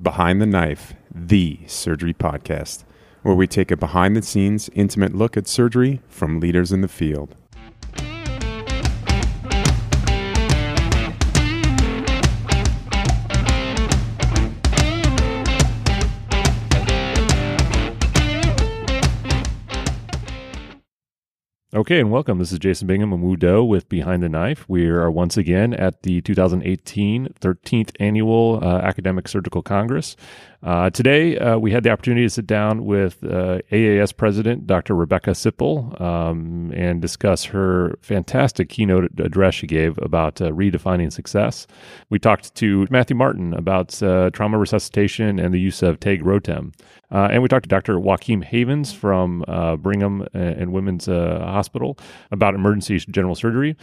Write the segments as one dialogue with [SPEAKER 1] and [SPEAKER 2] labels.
[SPEAKER 1] Behind the Knife, the surgery podcast, where we take a behind the scenes, intimate look at surgery from leaders in the field.
[SPEAKER 2] Okay, and welcome. This is Jason Bingham and Woo Do with Behind the Knife. We are once again at the 2018 13th Annual uh, Academic Surgical Congress. Uh, today, uh, we had the opportunity to sit down with uh, AAS President Dr. Rebecca Sippel um, and discuss her fantastic keynote address she gave about uh, redefining success. We talked to Matthew Martin about uh, trauma resuscitation and the use of TEG ROTEM. Uh, and we talked to Dr. Joaquim Havens from Brigham and Women's Hospital about emergency general surgery.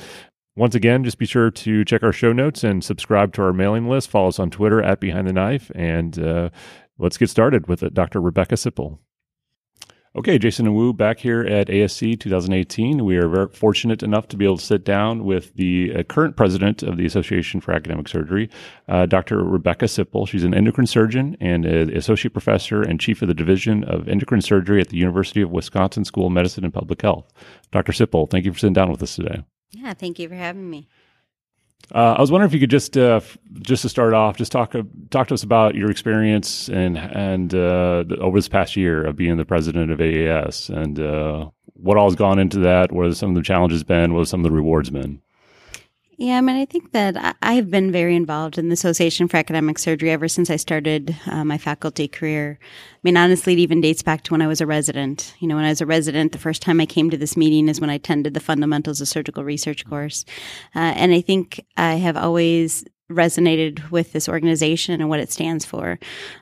[SPEAKER 2] Once again, just be sure to check our show notes and subscribe to our mailing list. Follow us on Twitter at Behind the Knife. And uh, let's get started with Dr. Rebecca Sippel. Okay, Jason and Woo back here at ASC 2018. We are very fortunate enough to be able to sit down with the uh, current president of the Association for Academic Surgery, uh, Dr. Rebecca Sippel. She's an endocrine surgeon and an associate professor and chief of the Division of Endocrine Surgery at the University of Wisconsin School of Medicine and Public Health. Dr. Sippel, thank you for sitting down with us today.
[SPEAKER 3] Yeah, thank you for having me.
[SPEAKER 2] Uh, I was wondering if you could just uh, f- just to start off, just talk uh, talk to us about your experience and and uh, over this past year of being the president of AAS and uh, what all has gone into that. What some of the challenges been? What have some of the rewards been?
[SPEAKER 3] Yeah, I mean, I think that I have been very involved in the Association for Academic Surgery ever since I started uh, my faculty career. I mean, honestly, it even dates back to when I was a resident. You know, when I was a resident, the first time I came to this meeting is when I attended the Fundamentals of Surgical Research course. Uh, and I think I have always resonated with this organization and what it stands for.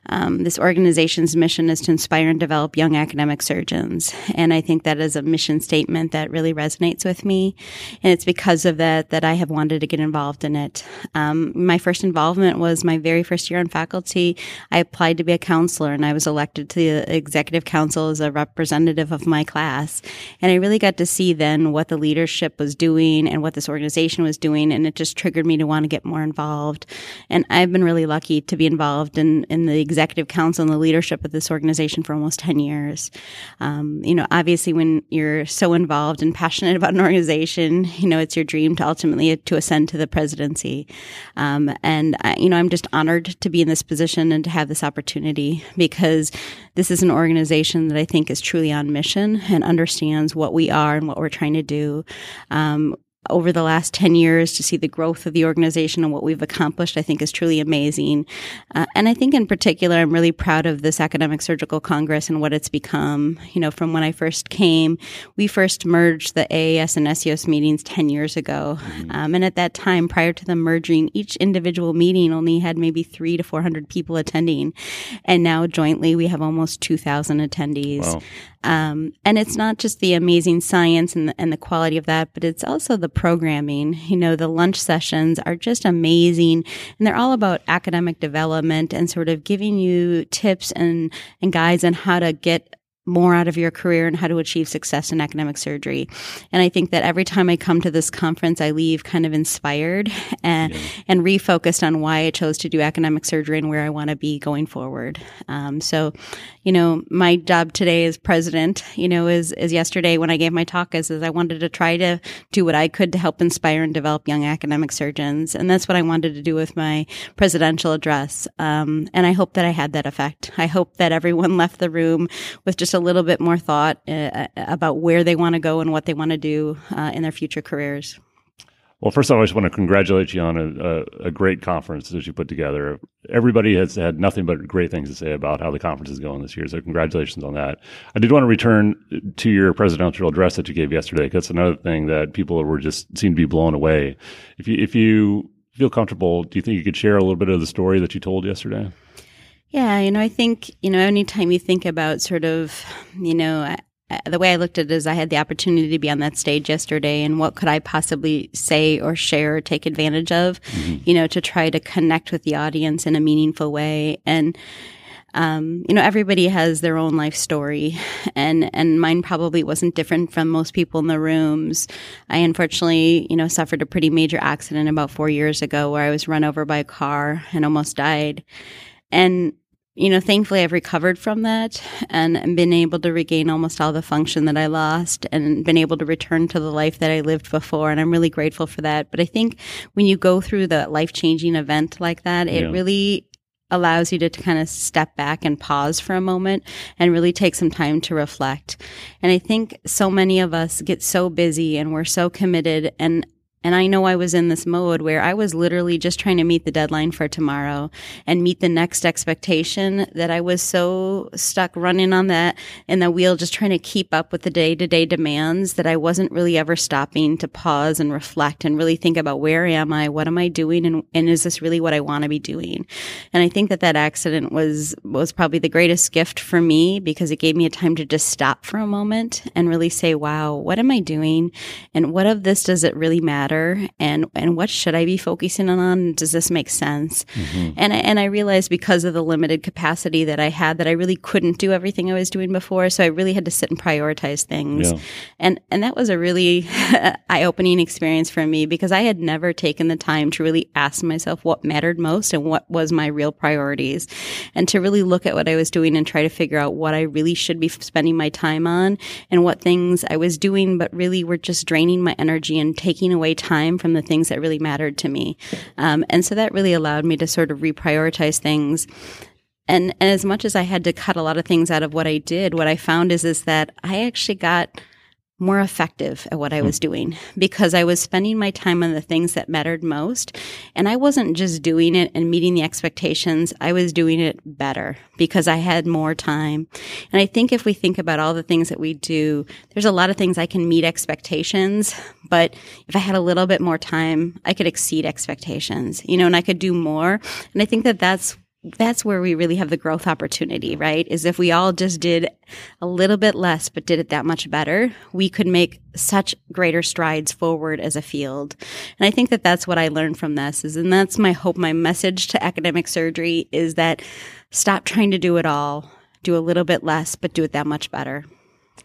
[SPEAKER 3] Um, this organization's mission is to inspire and develop young academic surgeons. And I think that is a mission statement that really resonates with me. And it's because of that that I have wanted to get involved in it. Um, my first involvement was my very first year on faculty. I applied to be a councilor and I was elected to the executive council as a representative of my class. And I really got to see then what the leadership was doing and what this organization was doing. And it just triggered me to want to get more involved involved. And I've been really lucky to be involved in, in the executive council and the leadership of this organization for almost 10 years. Um, you know, obviously when you're so involved and passionate about an organization, you know, it's your dream to ultimately to ascend to the presidency. Um, and, I, you know, I'm just honored to be in this position and to have this opportunity because this is an organization that I think is truly on mission and understands what we are and what we're trying to do. Um, over the last 10 years to see the growth of the organization and what we've accomplished, I think is truly amazing. Uh, and I think in particular, I'm really proud of this Academic Surgical Congress and what it's become. You know, from when I first came, we first merged the AAS and SUS meetings 10 years ago. Mm-hmm. Um, and at that time, prior to the merging, each individual meeting only had maybe three to 400 people attending. And now jointly, we have almost 2,000 attendees. Wow. Um, and it's not just the amazing science and the, and the quality of that, but it's also the programming. You know, the lunch sessions are just amazing and they're all about academic development and sort of giving you tips and, and guides on how to get more out of your career and how to achieve success in academic surgery. And I think that every time I come to this conference, I leave kind of inspired and, yeah. and refocused on why I chose to do academic surgery and where I want to be going forward. Um, so, you know, my job today as president, you know, is, is yesterday when I gave my talk is, is I wanted to try to do what I could to help inspire and develop young academic surgeons. And that's what I wanted to do with my presidential address. Um, and I hope that I had that effect. I hope that everyone left the room with just a little bit more thought uh, about where they want to go and what they want to do uh, in their future careers.
[SPEAKER 2] Well, first of all, I just want to congratulate you on a, a, a, great conference that you put together. Everybody has had nothing but great things to say about how the conference is going this year. So, congratulations on that. I did want to return to your presidential address that you gave yesterday. Because that's another thing that people were just seem to be blown away. If you if you feel comfortable, do you think you could share a little bit of the story that you told yesterday?
[SPEAKER 3] Yeah, you know, I think, you know, anytime you think about sort of, you know, the way I looked at it is I had the opportunity to be on that stage yesterday and what could I possibly say or share or take advantage of, mm-hmm. you know, to try to connect with the audience in a meaningful way. And, um, you know, everybody has their own life story, and and mine probably wasn't different from most people in the rooms. I unfortunately, you know, suffered a pretty major accident about four years ago where I was run over by a car and almost died. And you know, thankfully I've recovered from that and been able to regain almost all the function that I lost and been able to return to the life that I lived before. And I'm really grateful for that. But I think when you go through the life changing event like that, it
[SPEAKER 2] Yeah.
[SPEAKER 3] really allows you to, to kind of step back and pause for a moment and really take some time to reflect. And I think so many of us get so busy and we're so committed and and I know I was in this mode where I was literally just trying to meet the deadline for tomorrow and meet the next expectation that I was so stuck running on that in the wheel, just trying to keep up with the day to day demands that I wasn't really ever stopping to pause and reflect and really think about where am I? What am I doing? And, and is this really what I want to be doing? And I think that that accident was, was probably the greatest gift for me because it gave me a time to just stop for a moment and really say, wow, what am I doing? And what of this does it really matter? And, and what should I be focusing on? Does this make sense? Mm-hmm. And I, and I realized because of the limited capacity that I had that I really couldn't do everything I was doing before. So I really had to sit and prioritize things.
[SPEAKER 2] Yeah.
[SPEAKER 3] And, and that was a really eye opening experience for me because I had never taken the time to really ask myself what mattered most and what was my real priorities and to really look at what I was doing and try to figure out what I really should be spending my time on and what things I was doing, but really were just draining my energy and taking away time from the things that really mattered to me. Um, and so that really allowed me to sort of reprioritize things. And, and as much as I had to cut a lot of things out of what I did, what I found is, is that I actually got more effective at what I hmm. was doing because I was spending my time on the things that mattered most. And I wasn't just doing it and meeting the expectations. I was doing it better because I had more time. And I think if we think about all the things that we do, there's a lot of things I can meet expectations, but if I had a little bit more time, I could exceed expectations, you know, and I could do more. And I think that that's that's where we really have the growth opportunity, right? Is if we all just did a little bit less, but did it that much better, we could make such greater strides forward as a field. And I think that that's what I learned from this is, and that's my hope, my message to academic surgery is that stop trying to do it all, do a little bit less, but do it that much better.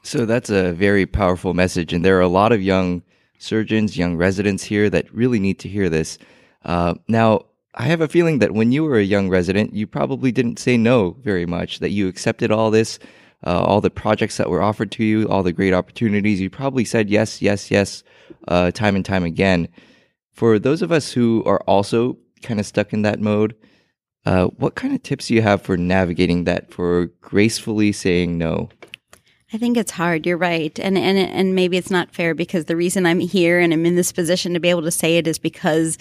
[SPEAKER 4] So that's a very powerful message, and there are a lot of young surgeons, young residents here that really need to hear this. Uh, now, I have a feeling that when you were a young resident, you probably didn't say no very much, that you accepted all this, uh, all the projects that were offered to you, all the great opportunities. You probably said yes, yes, yes, uh, time and time again. For those of us who are also kind of stuck in that mode, uh, what kind of tips do you have for navigating that, for gracefully saying no?
[SPEAKER 3] I think it's hard. You're right. And, and, and maybe it's not fair because the reason I'm here and I'm in this position to be able to say it is because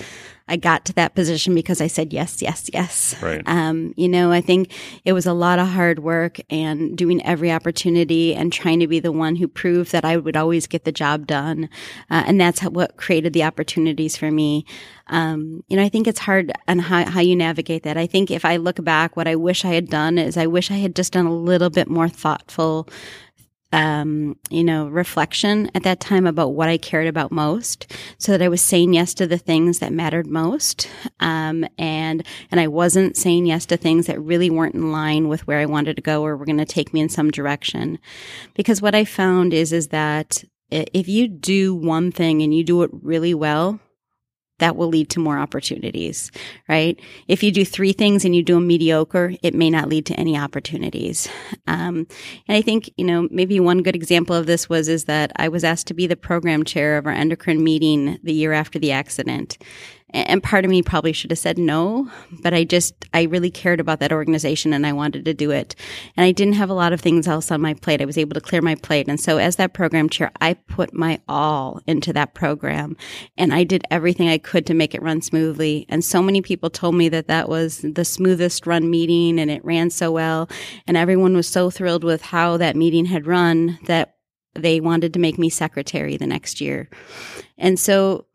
[SPEAKER 3] I got to that position because I said yes, yes, yes.
[SPEAKER 2] Right.
[SPEAKER 3] Um, you know, I think it was a lot of hard work and doing every opportunity and trying to be the one who proved that I would always get the job done. Uh, and that's how, what created the opportunities for me. Um, you know, I think it's hard on how, how you navigate that. I think if I look back, what I wish I had done is I wish I had just done a little bit more thoughtful um, you know, reflection at that time about what I cared about most, so that I was saying yes to the things that mattered most, um, and and I wasn't saying yes to things that really weren't in line with where I wanted to go or were going to take me in some direction. Because what I found is is that if you do one thing and you do it really well, that will lead to more opportunities, right? If you do three things and you do them mediocre, it may not lead to any opportunities. Um, and I think, you know, maybe one good example of this was, is that I was asked to be the program chair of our endocrine meeting the year after the accident. And part of me probably should have said no, but I just, I really cared about that organization and I wanted to do it. And I didn't have a lot of things else on my plate. I was able to clear my plate. And so as that program chair, I put my all into that program and I did everything I could to make it run smoothly. And so many people told me that that was the smoothest run meeting and it ran so well. And everyone was so thrilled with how that meeting had run that they wanted to make me secretary the next year. And so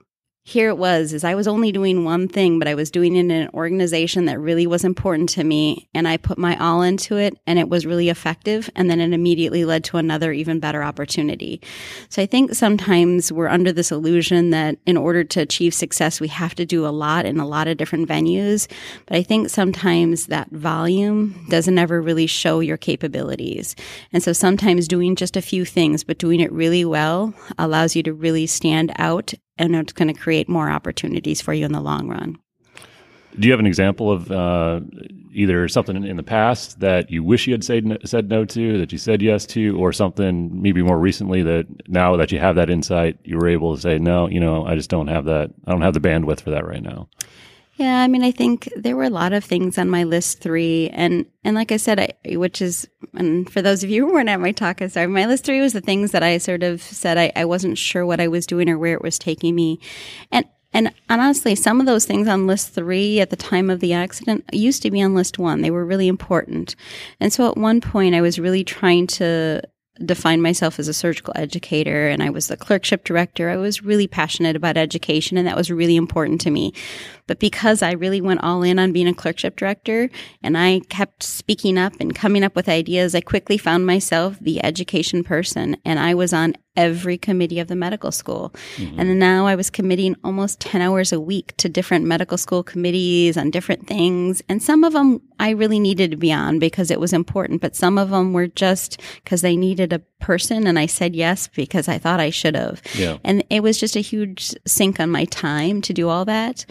[SPEAKER 3] here it was is I was only doing one thing, but I was doing it in an organization that really was important to me. And I put my all into it and it was really effective. And then it immediately led to another even better opportunity. So I think sometimes we're under this illusion that in order to achieve success, we have to do a lot in a lot of different venues. But I think sometimes that volume doesn't ever really show your capabilities. And so sometimes doing just a few things, but doing it really well allows you to really stand out and it's going to create more opportunities for you in the long run.
[SPEAKER 2] Do you have an example of uh, either something in the past that you wish you had said no, said no to, that you said yes to, or something maybe more recently that now that you have that insight, you were able to say no. You know, I just don't have that. I don't have the bandwidth for that right now.
[SPEAKER 3] Yeah, I mean, I think there were a lot of things on my list three, and and like I said, I, which is, and for those of you who weren't at my talk, sorry, my list three was the things that I sort of said I, I wasn't sure what I was doing or where it was taking me, and and honestly, some of those things on list three at the time of the accident used to be on list one. They were really important, and so at one point, I was really trying to define myself as a surgical educator and I was the clerkship director. I was really passionate about education and that was really important to me. But because I really went all in on being a clerkship director and I kept speaking up and coming up with ideas, I quickly found myself the education person and I was on every committee of the medical school. Mm-hmm. And now I was committing almost 10 hours a week to different medical school committees on different things. And some of them I really needed to be on because it was important, but some of them were just because they needed a person and I said yes because I thought I should have.
[SPEAKER 2] Yeah.
[SPEAKER 3] And it was just a huge sink on my time to do all that.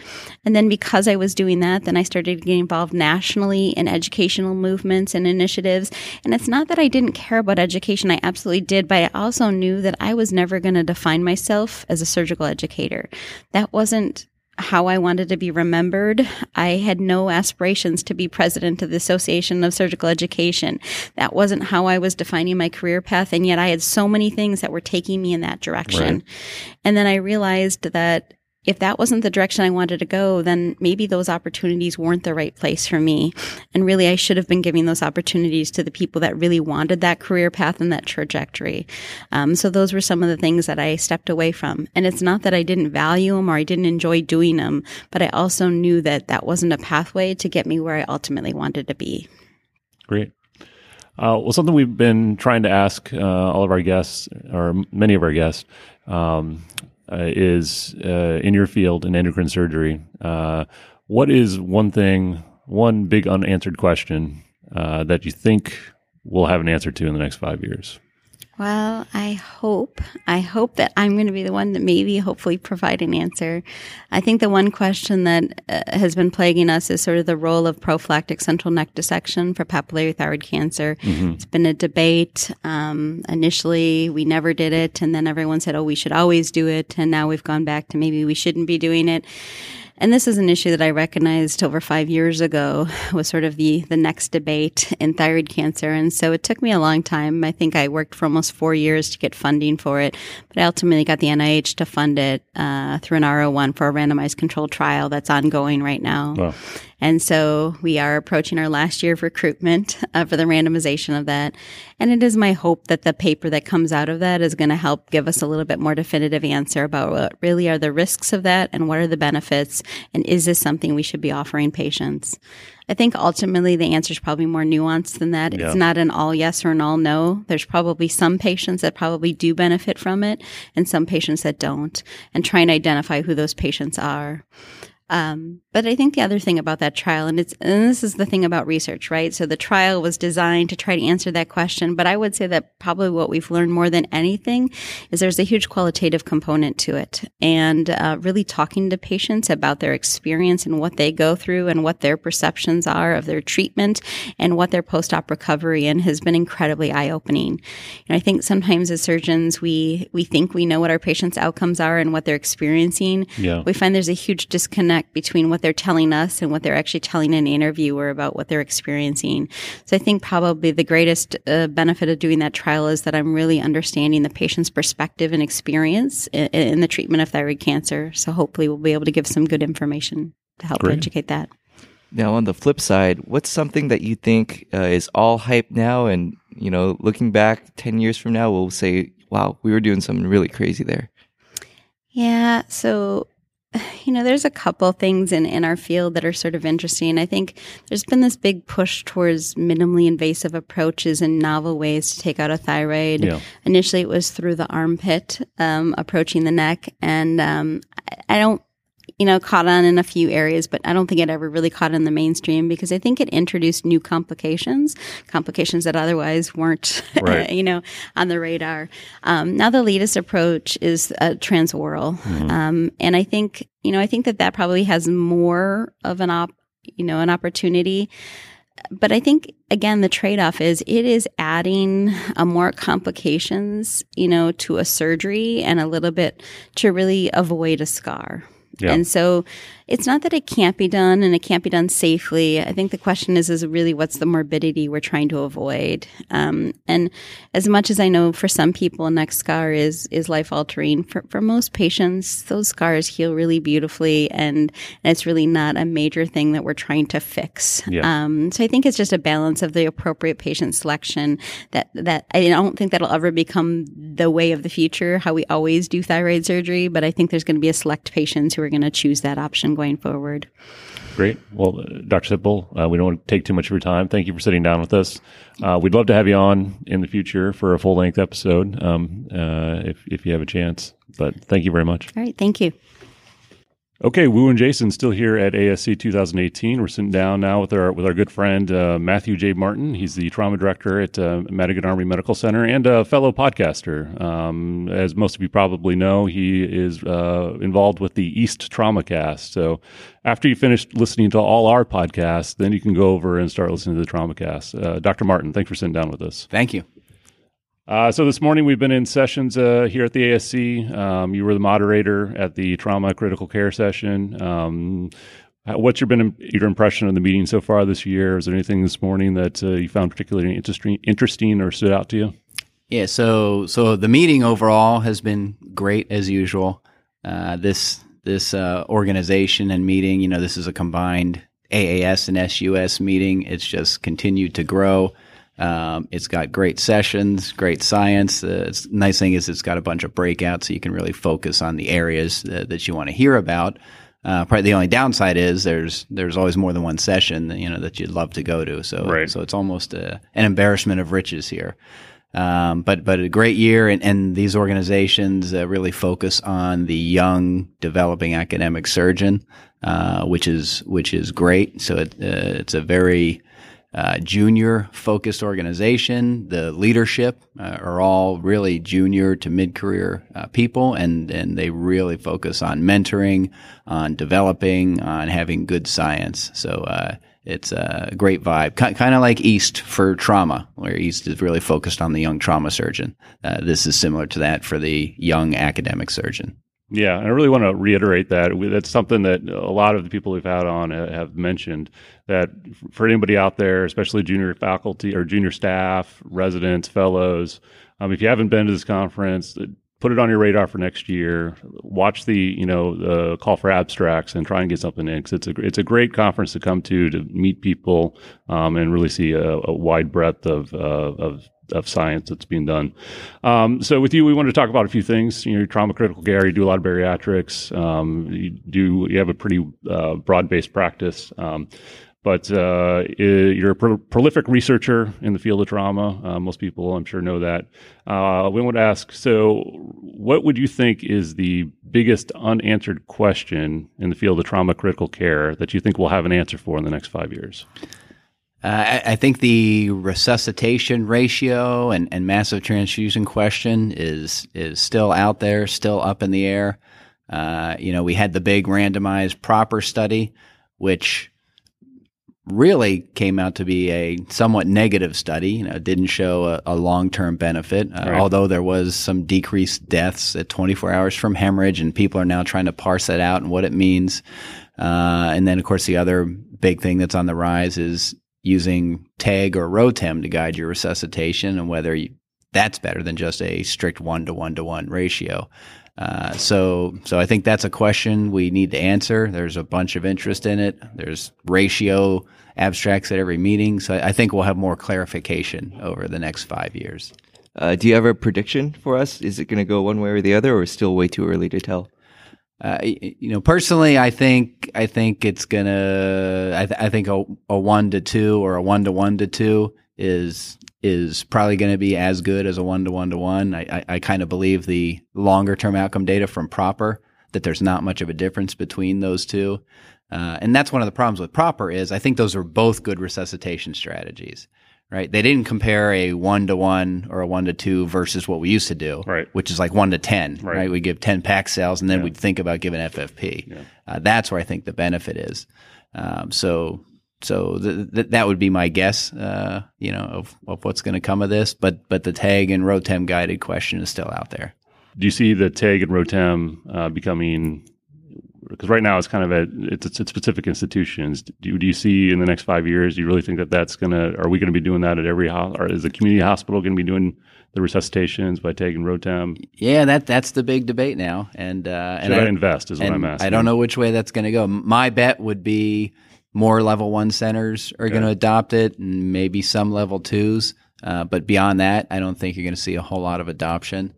[SPEAKER 3] And then because I was doing that, then I started getting involved nationally in educational movements and initiatives. And it's not that I didn't care about education. I absolutely did, but I also knew that I was never going to define myself as a surgical educator. That wasn't how I wanted to be remembered. I had no aspirations to be president of the Association of Surgical Education. That wasn't how I was defining my career path. And yet I had so many things that were taking me in that direction. Right. And then I realized that if that wasn't the direction I wanted to go, then maybe those opportunities weren't the right place for me. And really, I should have been giving those opportunities to the people that really wanted that career path and that trajectory. Um, so those were some of the things that I stepped away from. And it's not that I didn't value them or I didn't enjoy doing them, but I also knew that that wasn't a pathway to get me where I ultimately wanted to be.
[SPEAKER 2] Great. Uh, well, something we've been trying to ask uh, all of our guests, or many of our guests, um, is uh, in your field in endocrine surgery. Uh, what is one thing, one big unanswered question uh, that you think we'll have an answer to in the next five years?
[SPEAKER 3] Well, I hope, I hope that I'm going to be the one that maybe hopefully provide an answer. I think the one question that uh, has been plaguing us is sort of the role of prophylactic central neck dissection for papillary thyroid cancer. Mm-hmm. It's been a debate. Um, initially, we never did it, and then everyone said, oh, we should always do it. And now we've gone back to maybe we shouldn't be doing it. And this is an issue that I recognized over five years ago was sort of the, the next debate in thyroid cancer. And so it took me a long time. I think I worked for almost four years to get funding for it, but I ultimately got the NIH to fund it uh, through an R01 for a randomized controlled trial that's ongoing right now. Wow. And so we are approaching our last year of recruitment uh, for the randomization of that. And it is my hope that the paper that comes out of that is going to help give us a little bit more definitive answer about what really are the risks of that and what are the benefits. And is this something we should be offering patients? I think ultimately the answer is probably more nuanced than that. Yeah. It's not an all yes or an all no. There's probably some patients that probably do benefit from it and some patients that don't and try and identify who those patients are. Um, but I think the other thing about that trial, and it's and this is the thing about research, right? So the trial was designed to try to answer that question. But I would say that probably what we've learned more than anything is there's a huge qualitative component to it, and uh, really talking to patients about their experience and what they go through and what their perceptions are of their treatment and what their post-op recovery in has been incredibly eye-opening. And I think sometimes as surgeons, we we think we know what our patients' outcomes are and what they're experiencing.
[SPEAKER 2] Yeah.
[SPEAKER 3] We find there's a huge disconnect disconnect between what they're telling us and what they're actually telling an interviewer about what they're experiencing. So I think probably the greatest uh, benefit of doing that trial is that I'm really understanding the patient's perspective and experience in, in the treatment of thyroid cancer. So hopefully we'll be able to give some good information to help Great. educate that.
[SPEAKER 4] Now, on the flip side, what's something that you think uh, is all hype now, and you know, looking back ten years from now, we'll say, "Wow, we were doing something really crazy there."
[SPEAKER 3] Yeah. So you know, there's a couple things in, in our field that are sort of interesting. I think there's been this big push towards minimally invasive approaches and novel ways to take out a thyroid. Yeah. Initially, it was through the armpit, um, approaching the neck. And um, I don't you know, caught on in a few areas, but I don't think it ever really caught in the mainstream because I think it introduced new complications, complications that otherwise weren't,
[SPEAKER 2] Right.
[SPEAKER 3] you know, on the radar. Um, now the latest approach is uh, transoral, um, and I think, you know, I think that that probably has more of an op, you know, an opportunity. But I think again, the trade off is it is adding uh, more complications, you know, to a surgery and a little bit to really avoid a scar.
[SPEAKER 2] Yeah.
[SPEAKER 3] And so it's not that it can't be done and it can't be done safely. I think the question is, is really what's the morbidity we're trying to avoid? Um, and as much as I know for some people, a neck scar is, is life altering, for, for most patients, those scars heal really beautifully and, and it's really not a major thing that we're trying to fix.
[SPEAKER 2] Yeah.
[SPEAKER 3] Um, so I think it's just a balance of the appropriate patient selection that, that I don't think that'll ever become the way of the future, how we always do thyroid surgery, but I think there's going to be a select patients who are going to choose that option going forward.
[SPEAKER 2] Great. Well, uh, Dr. Sippel, uh, we don't want to take too much of your time. Thank you for sitting down with us. Uh, we'd love to have you on in the future for a full length episode um, uh, if, if you have a chance. But thank you very much.
[SPEAKER 3] All right. Thank you.
[SPEAKER 2] Okay, Woo and Jason still here at ASC 2018. We're sitting down now with our with our good friend uh, Matthew J. Martin. He's the trauma director at uh, Madigan Army Medical Center and a fellow podcaster. Um, as most of you probably know, he is uh, involved with the East Trauma Cast. So after you finish listening to all our podcasts, then you can go over and start listening to the Trauma Cast. Uh, Dr. Martin, thanks for sitting down with us.
[SPEAKER 5] Thank you.
[SPEAKER 2] Uh, so this morning we've been in sessions uh, here at the ASC. Um, you were the moderator at the trauma critical care session. Um, what's your been your impression of the meeting so far this year? Is there anything this morning that uh, you found particularly interesting, interesting or stood out to you?
[SPEAKER 5] Yeah, so so the meeting overall has been great as usual. Uh, this this uh, organization and meeting, you know, this is a combined AAS and SUS meeting. It's just continued to grow. Um, it's got great sessions, great science. Uh, it's nice thing is it's got a bunch of breakouts, so you can really focus on the areas that, that you want to hear about. Uh, probably the only downside is there's there's always more than one session, you know, that you'd love to go to. So
[SPEAKER 2] Right.
[SPEAKER 5] so it's almost a, an embarrassment of riches here. Um, but but a great year, and, and these organizations uh, really focus on the young developing academic surgeon, uh, which is which is great. So it, uh, it's a very uh, junior focused organization. The leadership uh, are all really junior to mid career uh, people, and and they really focus on mentoring, on developing, on having good science. So. Uh, it's a great vibe, Ki kind of like East for trauma, where East is really focused on the young trauma surgeon. Uh, this is similar to that for the young academic surgeon.
[SPEAKER 2] Yeah, and I really want to reiterate that. That's something that a lot of the people we've had on uh, have mentioned that for anybody out there, especially junior faculty or junior staff, residents, fellows, um, if you haven't been to this conference, uh, put it on your radar for next year. Watch the you know the call for abstracts and try and get something in because it's a it's a great conference to come to to meet people um, and really see a, a wide breadth of uh, of of science that's being done. Um, so with you, we want to talk about a few things. You know, you're trauma critical care, you do a lot of bariatrics. Um, you do you have a pretty uh, broad based practice. Um, but uh, you're a pro- prolific researcher in the field of trauma. Uh, most people, I'm sure, know that. Uh, we want to ask so, what would you think is the biggest unanswered question in the field of trauma critical care that you think we'll have an answer for in the next five years?
[SPEAKER 5] Uh, I, I think the resuscitation ratio and, and massive transfusion question is is still out there, still up in the air. Uh, you know, we had the big randomized PROPPR study, which really came out to be a somewhat negative study. You know, it didn't show a, a long term benefit, uh,
[SPEAKER 2] Right.
[SPEAKER 5] although there was some decreased deaths at 24 hours from hemorrhage, and people are now trying to parse that out and what it means. Uh, and then, of course, the other big thing that's on the rise is using TEG or ROTEM to guide your resuscitation, and whether you, that's better than just a strict one to one to one ratio. Uh, so, so I think that's a question we need to answer. There's a bunch of interest in it. There's ratio abstracts at every meeting. So I, I think we'll have more clarification over the next five years.
[SPEAKER 4] Uh, do you have a prediction for us? Is it going to go one way or the other, or is still way too early to tell?
[SPEAKER 5] Uh, you know, personally, I think I think it's gonna. I, th- I think a, a one to two or a one to one to two is is probably going to be as good as a one to one to one. I I, I kind of believe the longer term outcome data from PROPPR that there's not much of a difference between those two. Uh, and that's one of the problems with PROPPR is I think those are both good resuscitation strategies, right? They didn't compare a one to one or a one to two versus what we used to do,
[SPEAKER 2] Right.
[SPEAKER 5] which is like one to 10, right?
[SPEAKER 2] Right.
[SPEAKER 5] We give 10 packed cells, and then we'd think about giving FFP. Uh, that's where I think the benefit is. Um, so, so th- th- that would be my guess, uh, you know, of, of what's going to come of this. But, but the TEG and ROTEM guided question is still out there.
[SPEAKER 2] Do you see the TEG and ROTEM uh, becoming? Because right now it's kind of a it's, it's, specific institutions. Do you, do you see in the next five years? Do you really think that that's gonna? Are we going to be doing that at every hospital? Or is the community hospital going to be doing the resuscitations by TEG and ROTEM?
[SPEAKER 5] Yeah, that that's the big debate now, and uh,
[SPEAKER 2] Should
[SPEAKER 5] and
[SPEAKER 2] I, invest? Is what I'm asking.
[SPEAKER 5] I don't know which way that's going to go. My bet would be more level one centers are going to adopt it, and maybe some level twos. Uh, but beyond that, I don't think you're going to see a whole lot of adoption.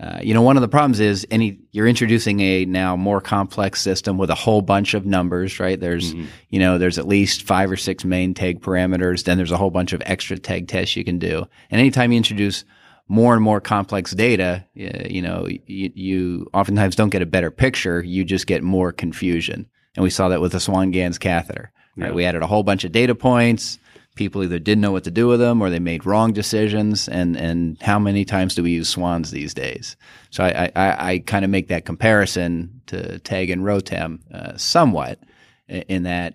[SPEAKER 5] Uh, you know, one of the problems is any you're introducing a now more complex system with a whole bunch of numbers, right? There's, you know, there's at least five or six main TEG parameters. Then there's a whole bunch of extra TEG tests you can do. And anytime you introduce more and more complex data, you know, you, you oftentimes don't get a better picture. You just get more confusion. And we saw that with the Swan Ganz catheter. Right? We added a whole bunch of data points. People either didn't know what to do with them or they made wrong decisions. And, and how many times do we use swans these days? So I, I, I kind of make that comparison to TEG and ROTEM uh, somewhat in that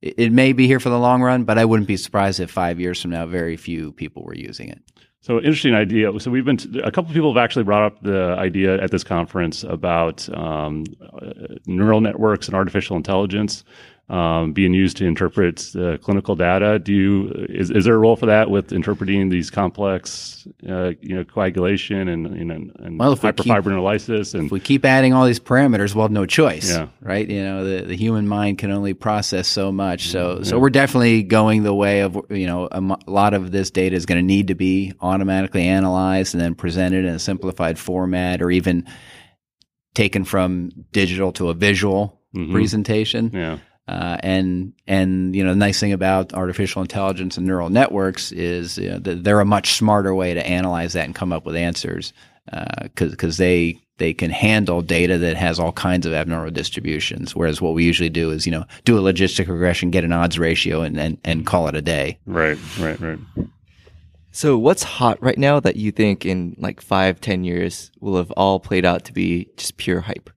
[SPEAKER 5] it it may be here for the long run, but I wouldn't be surprised if five years from now, very few people were using it.
[SPEAKER 2] So interesting idea. So we've been a couple of people have actually brought up the idea at this conference about um, uh, neural networks and artificial intelligence um, being used to interpret uh, clinical data. Do you is, is there a role for that with interpreting these complex, uh, you know, coagulation and you know, and
[SPEAKER 5] Well, if we
[SPEAKER 2] hyperfibrinolysis and
[SPEAKER 5] If we keep adding all these parameters, well, no choice,
[SPEAKER 2] Yeah.
[SPEAKER 5] right? You know, the, the human mind can only process so much. So, so we're definitely going the way of, you know, a, a lot of this data is going to need to be automatically analyzed and then presented in a simplified format or even taken from digital to a visual presentation.
[SPEAKER 2] yeah.
[SPEAKER 5] Uh, and and you know the nice thing about artificial intelligence and neural networks is you know, that they're a much smarter way to analyze that and come up with answers because they they can handle data that has all kinds of abnormal distributions. Whereas what we usually do is you know do a logistic regression, get an odds ratio, and and, and call it a day.
[SPEAKER 2] Right, right, right.
[SPEAKER 4] So, what's hot right now that you think in like five, ten years will have all played out to be just pure hype?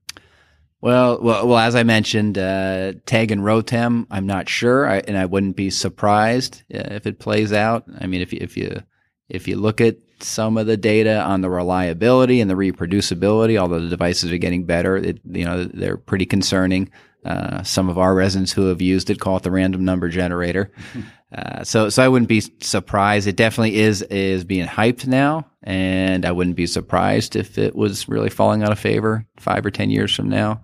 [SPEAKER 5] Well, well, well. As I mentioned, uh, TEG and Rotem. I'm not sure, I, and I wouldn't be surprised uh, if it plays out. I mean, if you, if you if you look at some of the data on the reliability and the reproducibility, although the devices are getting better, it, you know they're pretty concerning. Uh, some of our residents who have used it call it the random number generator. Uh, so, so I wouldn't be surprised. It definitely is is being hyped now, and I wouldn't be surprised if it was really falling out of favor five or ten years from now.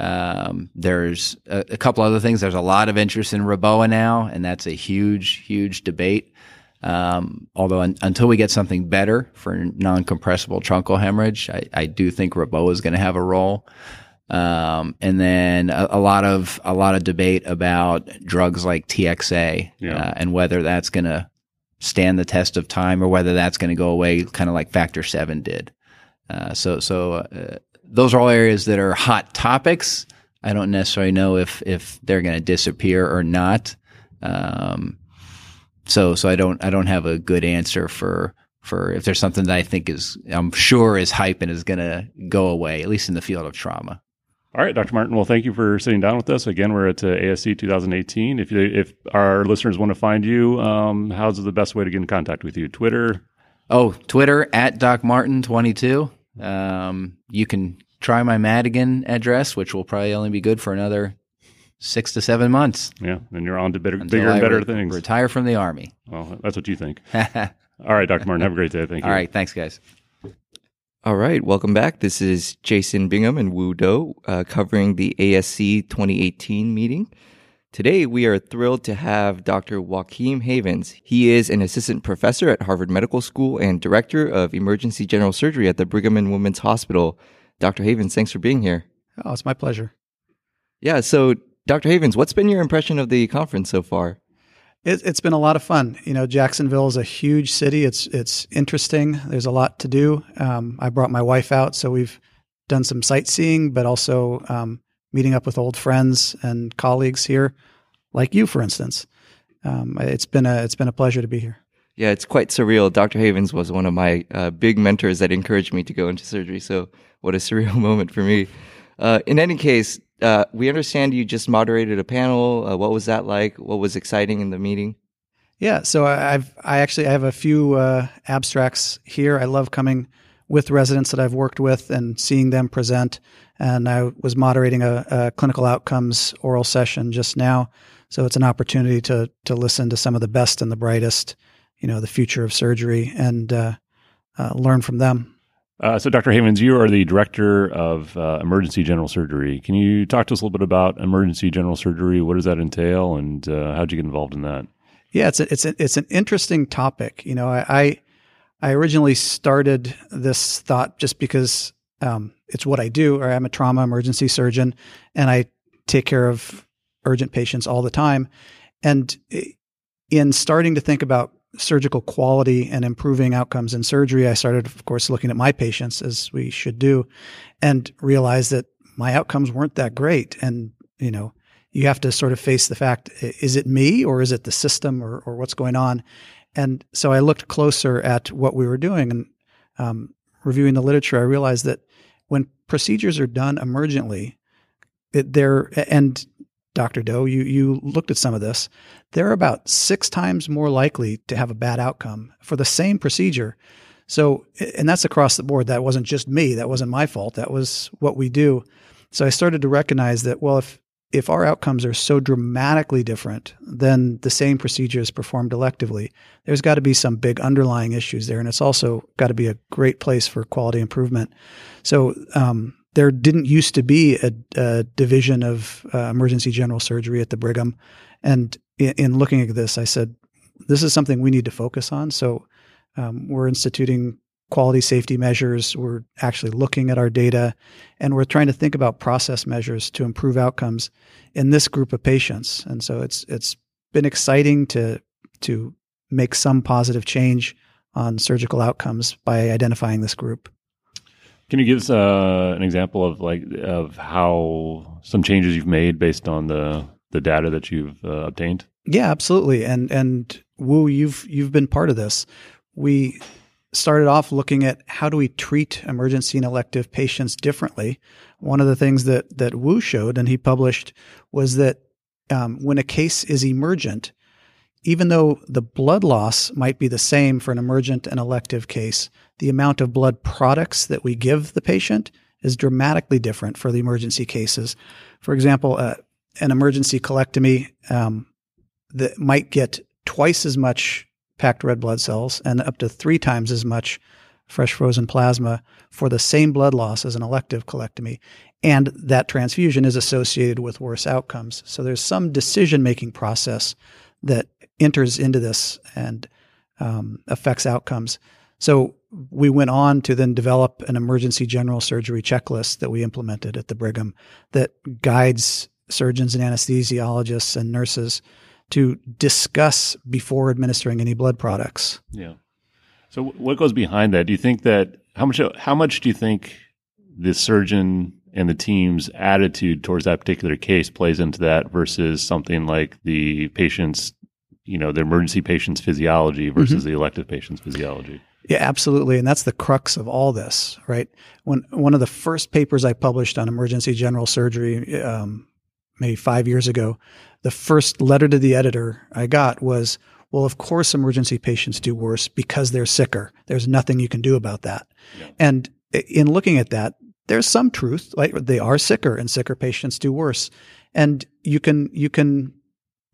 [SPEAKER 5] Um, there's a, a couple other things. There's a lot of interest in Reboa now, and that's a huge, huge debate. Um, although un, until we get something better for non-compressible truncal hemorrhage, I, I do think Reboa is going to have a role. Um, and then a, a lot of a lot of debate about drugs like TXA
[SPEAKER 2] Yeah.
[SPEAKER 5] uh, and whether that's going to stand the test of time or whether that's going to go away, kind of like Factor Seven did. Uh, so so uh, those are all areas that are hot topics. I don't necessarily know if if they're going to disappear or not. Um, so so I don't I don't have a good answer for for if there's something that I think is I'm sure is hype and is going to go away at least in the field of trauma.
[SPEAKER 2] All right, Dr. Martin. Well, thank you for sitting down with us. Again, we're at uh, ASC 2018. If you, if our listeners want to find you, um, how's the best way to get in contact with you? Twitter.
[SPEAKER 5] Oh, Twitter at Doc Martin twenty two. Um, you can try my Madigan address, which will probably only be good for another six to seven months
[SPEAKER 2] Yeah, and you're on to better, bigger and better
[SPEAKER 5] re-
[SPEAKER 2] things.
[SPEAKER 5] Retire from the army.
[SPEAKER 2] well, that's what you think.
[SPEAKER 5] All
[SPEAKER 2] All right, Dr. Martin. Have a great day. Thank you.
[SPEAKER 5] right, thanks, guys.
[SPEAKER 4] All right, welcome back. This is Jason Bingham and Woo Do uh, covering the ASC 2018 meeting. Today, we are thrilled to have Dr. Joaquim Havens. He is an assistant professor at Harvard Medical School and director of emergency general surgery at the Brigham and Women's Hospital. Dr. Havens, thanks for being here.
[SPEAKER 6] Oh, it's my pleasure.
[SPEAKER 4] Yeah, so Dr. Havens, what's been your impression of the conference so far?
[SPEAKER 6] It, it's been a lot of fun. You know, Jacksonville is a huge city. It's it's interesting. There's a lot to do. Um, I brought my wife out, so we've done some sightseeing, but also um, meeting up with old friends and colleagues here, like you, for instance. Um, it's been a it's been a pleasure to be here.
[SPEAKER 4] Yeah, it's quite surreal. Dr. Havens was one of my uh, big mentors that encouraged me to go into surgery. So, what a surreal moment for me. Uh, in any case, uh, we understand you just moderated a panel. Uh, what was that like? What was exciting in the meeting?
[SPEAKER 6] Yeah, so I've I actually I have a few uh, abstracts here. I love coming with residents that I've worked with and seeing them present. And I was moderating a, a clinical outcomes oral session just now, so it's an opportunity to to listen to some of the best and the brightest, you know, the future of surgery, and uh, uh, learn from them.
[SPEAKER 2] Uh, so, Dr. Havens, you are the director of uh, emergency general surgery. Can you talk to us a little bit about emergency general surgery? What does that entail, and uh, how did you get involved in that?
[SPEAKER 6] Yeah, it's a, it's a, it's an interesting topic. You know, I, I, I originally started this thought just because um, it's what I do. Or I'm a trauma emergency surgeon, and I take care of urgent patients all the time. And in starting to think about surgical quality and improving outcomes in surgery, I started, of course, looking at my patients as we should do, and realized that my outcomes weren't that great. And you know, you have to sort of face the fact is it me or is it the system or, or what's going on? And so I looked closer at what we were doing and um, reviewing the literature. I realized that when procedures are done emergently, it, they're and Dr. Do, you you looked at some of this. They're about six times more likely to have a bad outcome for the same procedure. So, and that's across the board. That wasn't just me. That wasn't my fault. That was what we do. So I started to recognize that well, if if our outcomes are so dramatically different than the same procedures performed electively, there's got to be some big underlying issues there. And it's also got to be a great place for quality improvement. So, um, there didn't used to be a, a division of uh, emergency general surgery at the Brigham. And in, in, looking at this, I said, this is something we need to focus on. So, um, we're instituting quality safety measures. We're actually looking at our data and we're trying to think about process measures to improve outcomes in this group of patients. And so it's it's been exciting to to make some positive change on surgical outcomes by identifying this group.
[SPEAKER 2] Can you give us uh, an example of like of how some changes you've made based on the the data that you've uh, obtained?
[SPEAKER 6] Yeah, absolutely. And and Woo, you've you've been part of this. We started off looking at how do we treat emergency and elective patients differently. One of the things that that Woo showed and he published was that um, when a case is emergent, even though the blood loss might be the same for an emergent and elective case, the amount of blood products that we give the patient is dramatically different for the emergency cases. For example, uh, an emergency colectomy um, that might get twice as much packed red blood cells and up to three times as much fresh frozen plasma for the same blood loss as an elective colectomy. And that transfusion is associated with worse outcomes. So there's some decision making process that enters into this and um, affects outcomes. So we went on to then develop an emergency general surgery checklist that we implemented at the Brigham that guides surgeons and anesthesiologists and nurses to discuss before administering any blood products.
[SPEAKER 2] Yeah. So what goes behind that? Do you think that how much how much do you think the surgeon and the team's attitude towards that particular case plays into that versus something like the patient's, you know, the emergency patient's physiology versus mm-hmm. the elective patient's physiology?
[SPEAKER 6] Yeah, absolutely. And that's the crux of all this, right? When one of the first papers I published on emergency general surgery, um, maybe five years ago, the first letter to the editor I got was, well, of course, emergency patients do worse because they're sicker. There's nothing you can do about that. Yeah. And in looking at that, there's some truth. Like they are sicker, and sicker patients do worse. And you can you can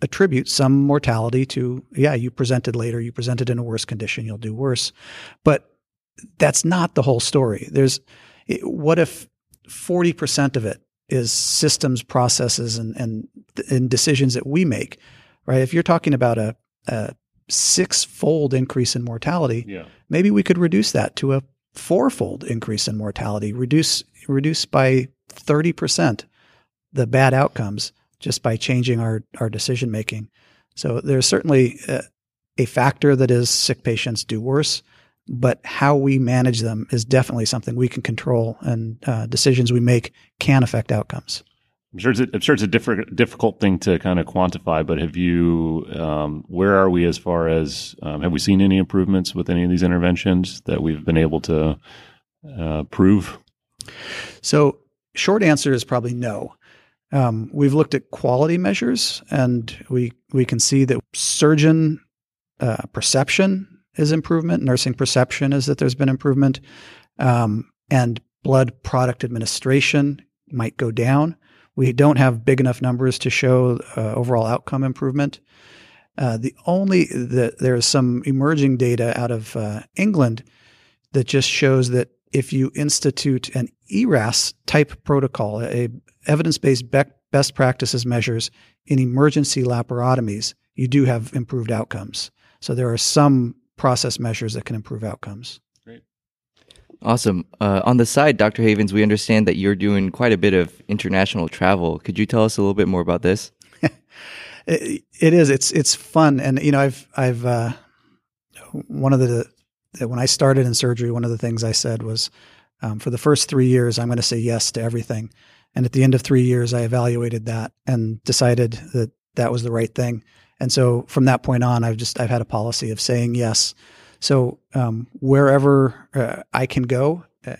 [SPEAKER 6] attribute some mortality to yeah, you presented later, you presented in a worse condition, you'll do worse. But that's not the whole story. There's what if 40% of it is systems, processes, and and and decisions that we make, right? If you're talking about a, a six-fold increase in mortality, yeah. maybe we could reduce that to a four-fold increase in mortality, reduce reduce by thirty percent the bad outcomes just by changing our our decision making. So there's certainly a, a factor that is sick patients do worse, but how we manage them is definitely something we can control, and uh, decisions we make can affect outcomes.
[SPEAKER 2] I'm sure it's a, I'm sure it's a different, difficult thing to kind of quantify, but have you, um, where are we as far as, um, have we seen any improvements with any of these interventions that we've been able to uh, prove?
[SPEAKER 6] So, short answer is probably no. Um, we've looked at quality measures, and we we can see that surgeon uh, perception is improvement, nursing perception is that there's been improvement, um, and blood product administration might go down. We don't have big enough numbers to show uh, overall outcome improvement. Uh, the only that there's some emerging data out of uh, England that just shows that if you institute an ERAS type protocol, a evidence-based best practices measures in emergency laparotomies, you do have improved outcomes. So there are some process measures that can improve outcomes.
[SPEAKER 2] Great.
[SPEAKER 4] Awesome. Uh, on the side, Dr. Havens, we understand that you're doing quite a bit of international travel. Could you tell us a little bit more about this?
[SPEAKER 6] it, it is. It's it's fun, and you know, I've I've uh, one of the that when I started in surgery, one of the things I said was, um, for the first three years, I'm going to say yes to everything. And at the end of three years, I evaluated that and decided that that was the right thing. And so from that point on, I've just I've had a policy of saying yes. So um, wherever uh, I can go, uh,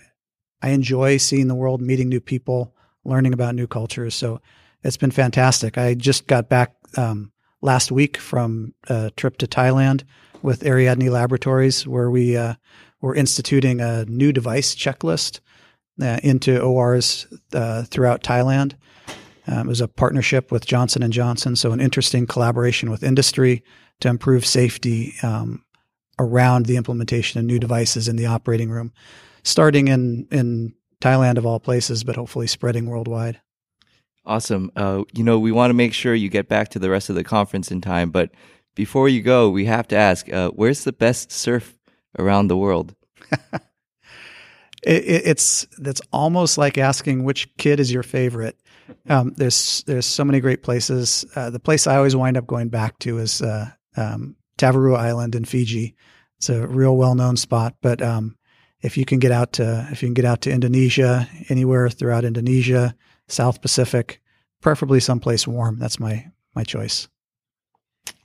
[SPEAKER 6] I enjoy seeing the world, meeting new people, learning about new cultures. So it's been fantastic. I just got back um, last week from a trip to Thailand with Ariadne Laboratories, where we uh, were instituting a new device checklist uh, into ORs uh, throughout Thailand. Um, it was a partnership with Johnson and Johnson, so an interesting collaboration with industry to improve safety um, around the implementation of new devices in the operating room, starting in in Thailand of all places, but hopefully spreading worldwide.
[SPEAKER 4] Awesome. Uh, you know, we want to make sure you get back to the rest of the conference in time, but before you go, we have to ask, uh, where's the best surf around the world?
[SPEAKER 6] it, it's that's almost like asking which kid is your favorite. Um, there's there's so many great places. Uh, the place I always wind up going back to is uh, um, Tavarua Island in Fiji. It's a real well known spot. But um, if you can get out to if you can get out to Indonesia, anywhere throughout Indonesia, South Pacific, preferably someplace warm. That's my my choice.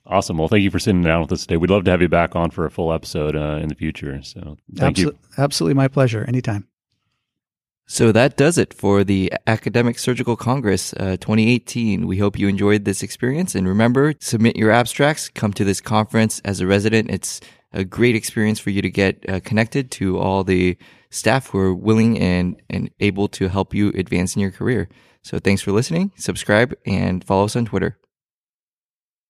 [SPEAKER 2] Awesome. Well, thank you for sitting down with us today. We'd love to have you back on for a full episode uh, in the future. So thank Absol- you.
[SPEAKER 6] Absolutely my pleasure. Anytime.
[SPEAKER 4] So that does it for the Academic Surgical Congress uh, 2018. We hope you enjoyed this experience. And remember, submit your abstracts. Come to this conference as a resident. It's a great experience for you to get uh, connected to all the staff who are willing and, and able to help you advance in your career. So thanks for listening. Subscribe and follow us on Twitter.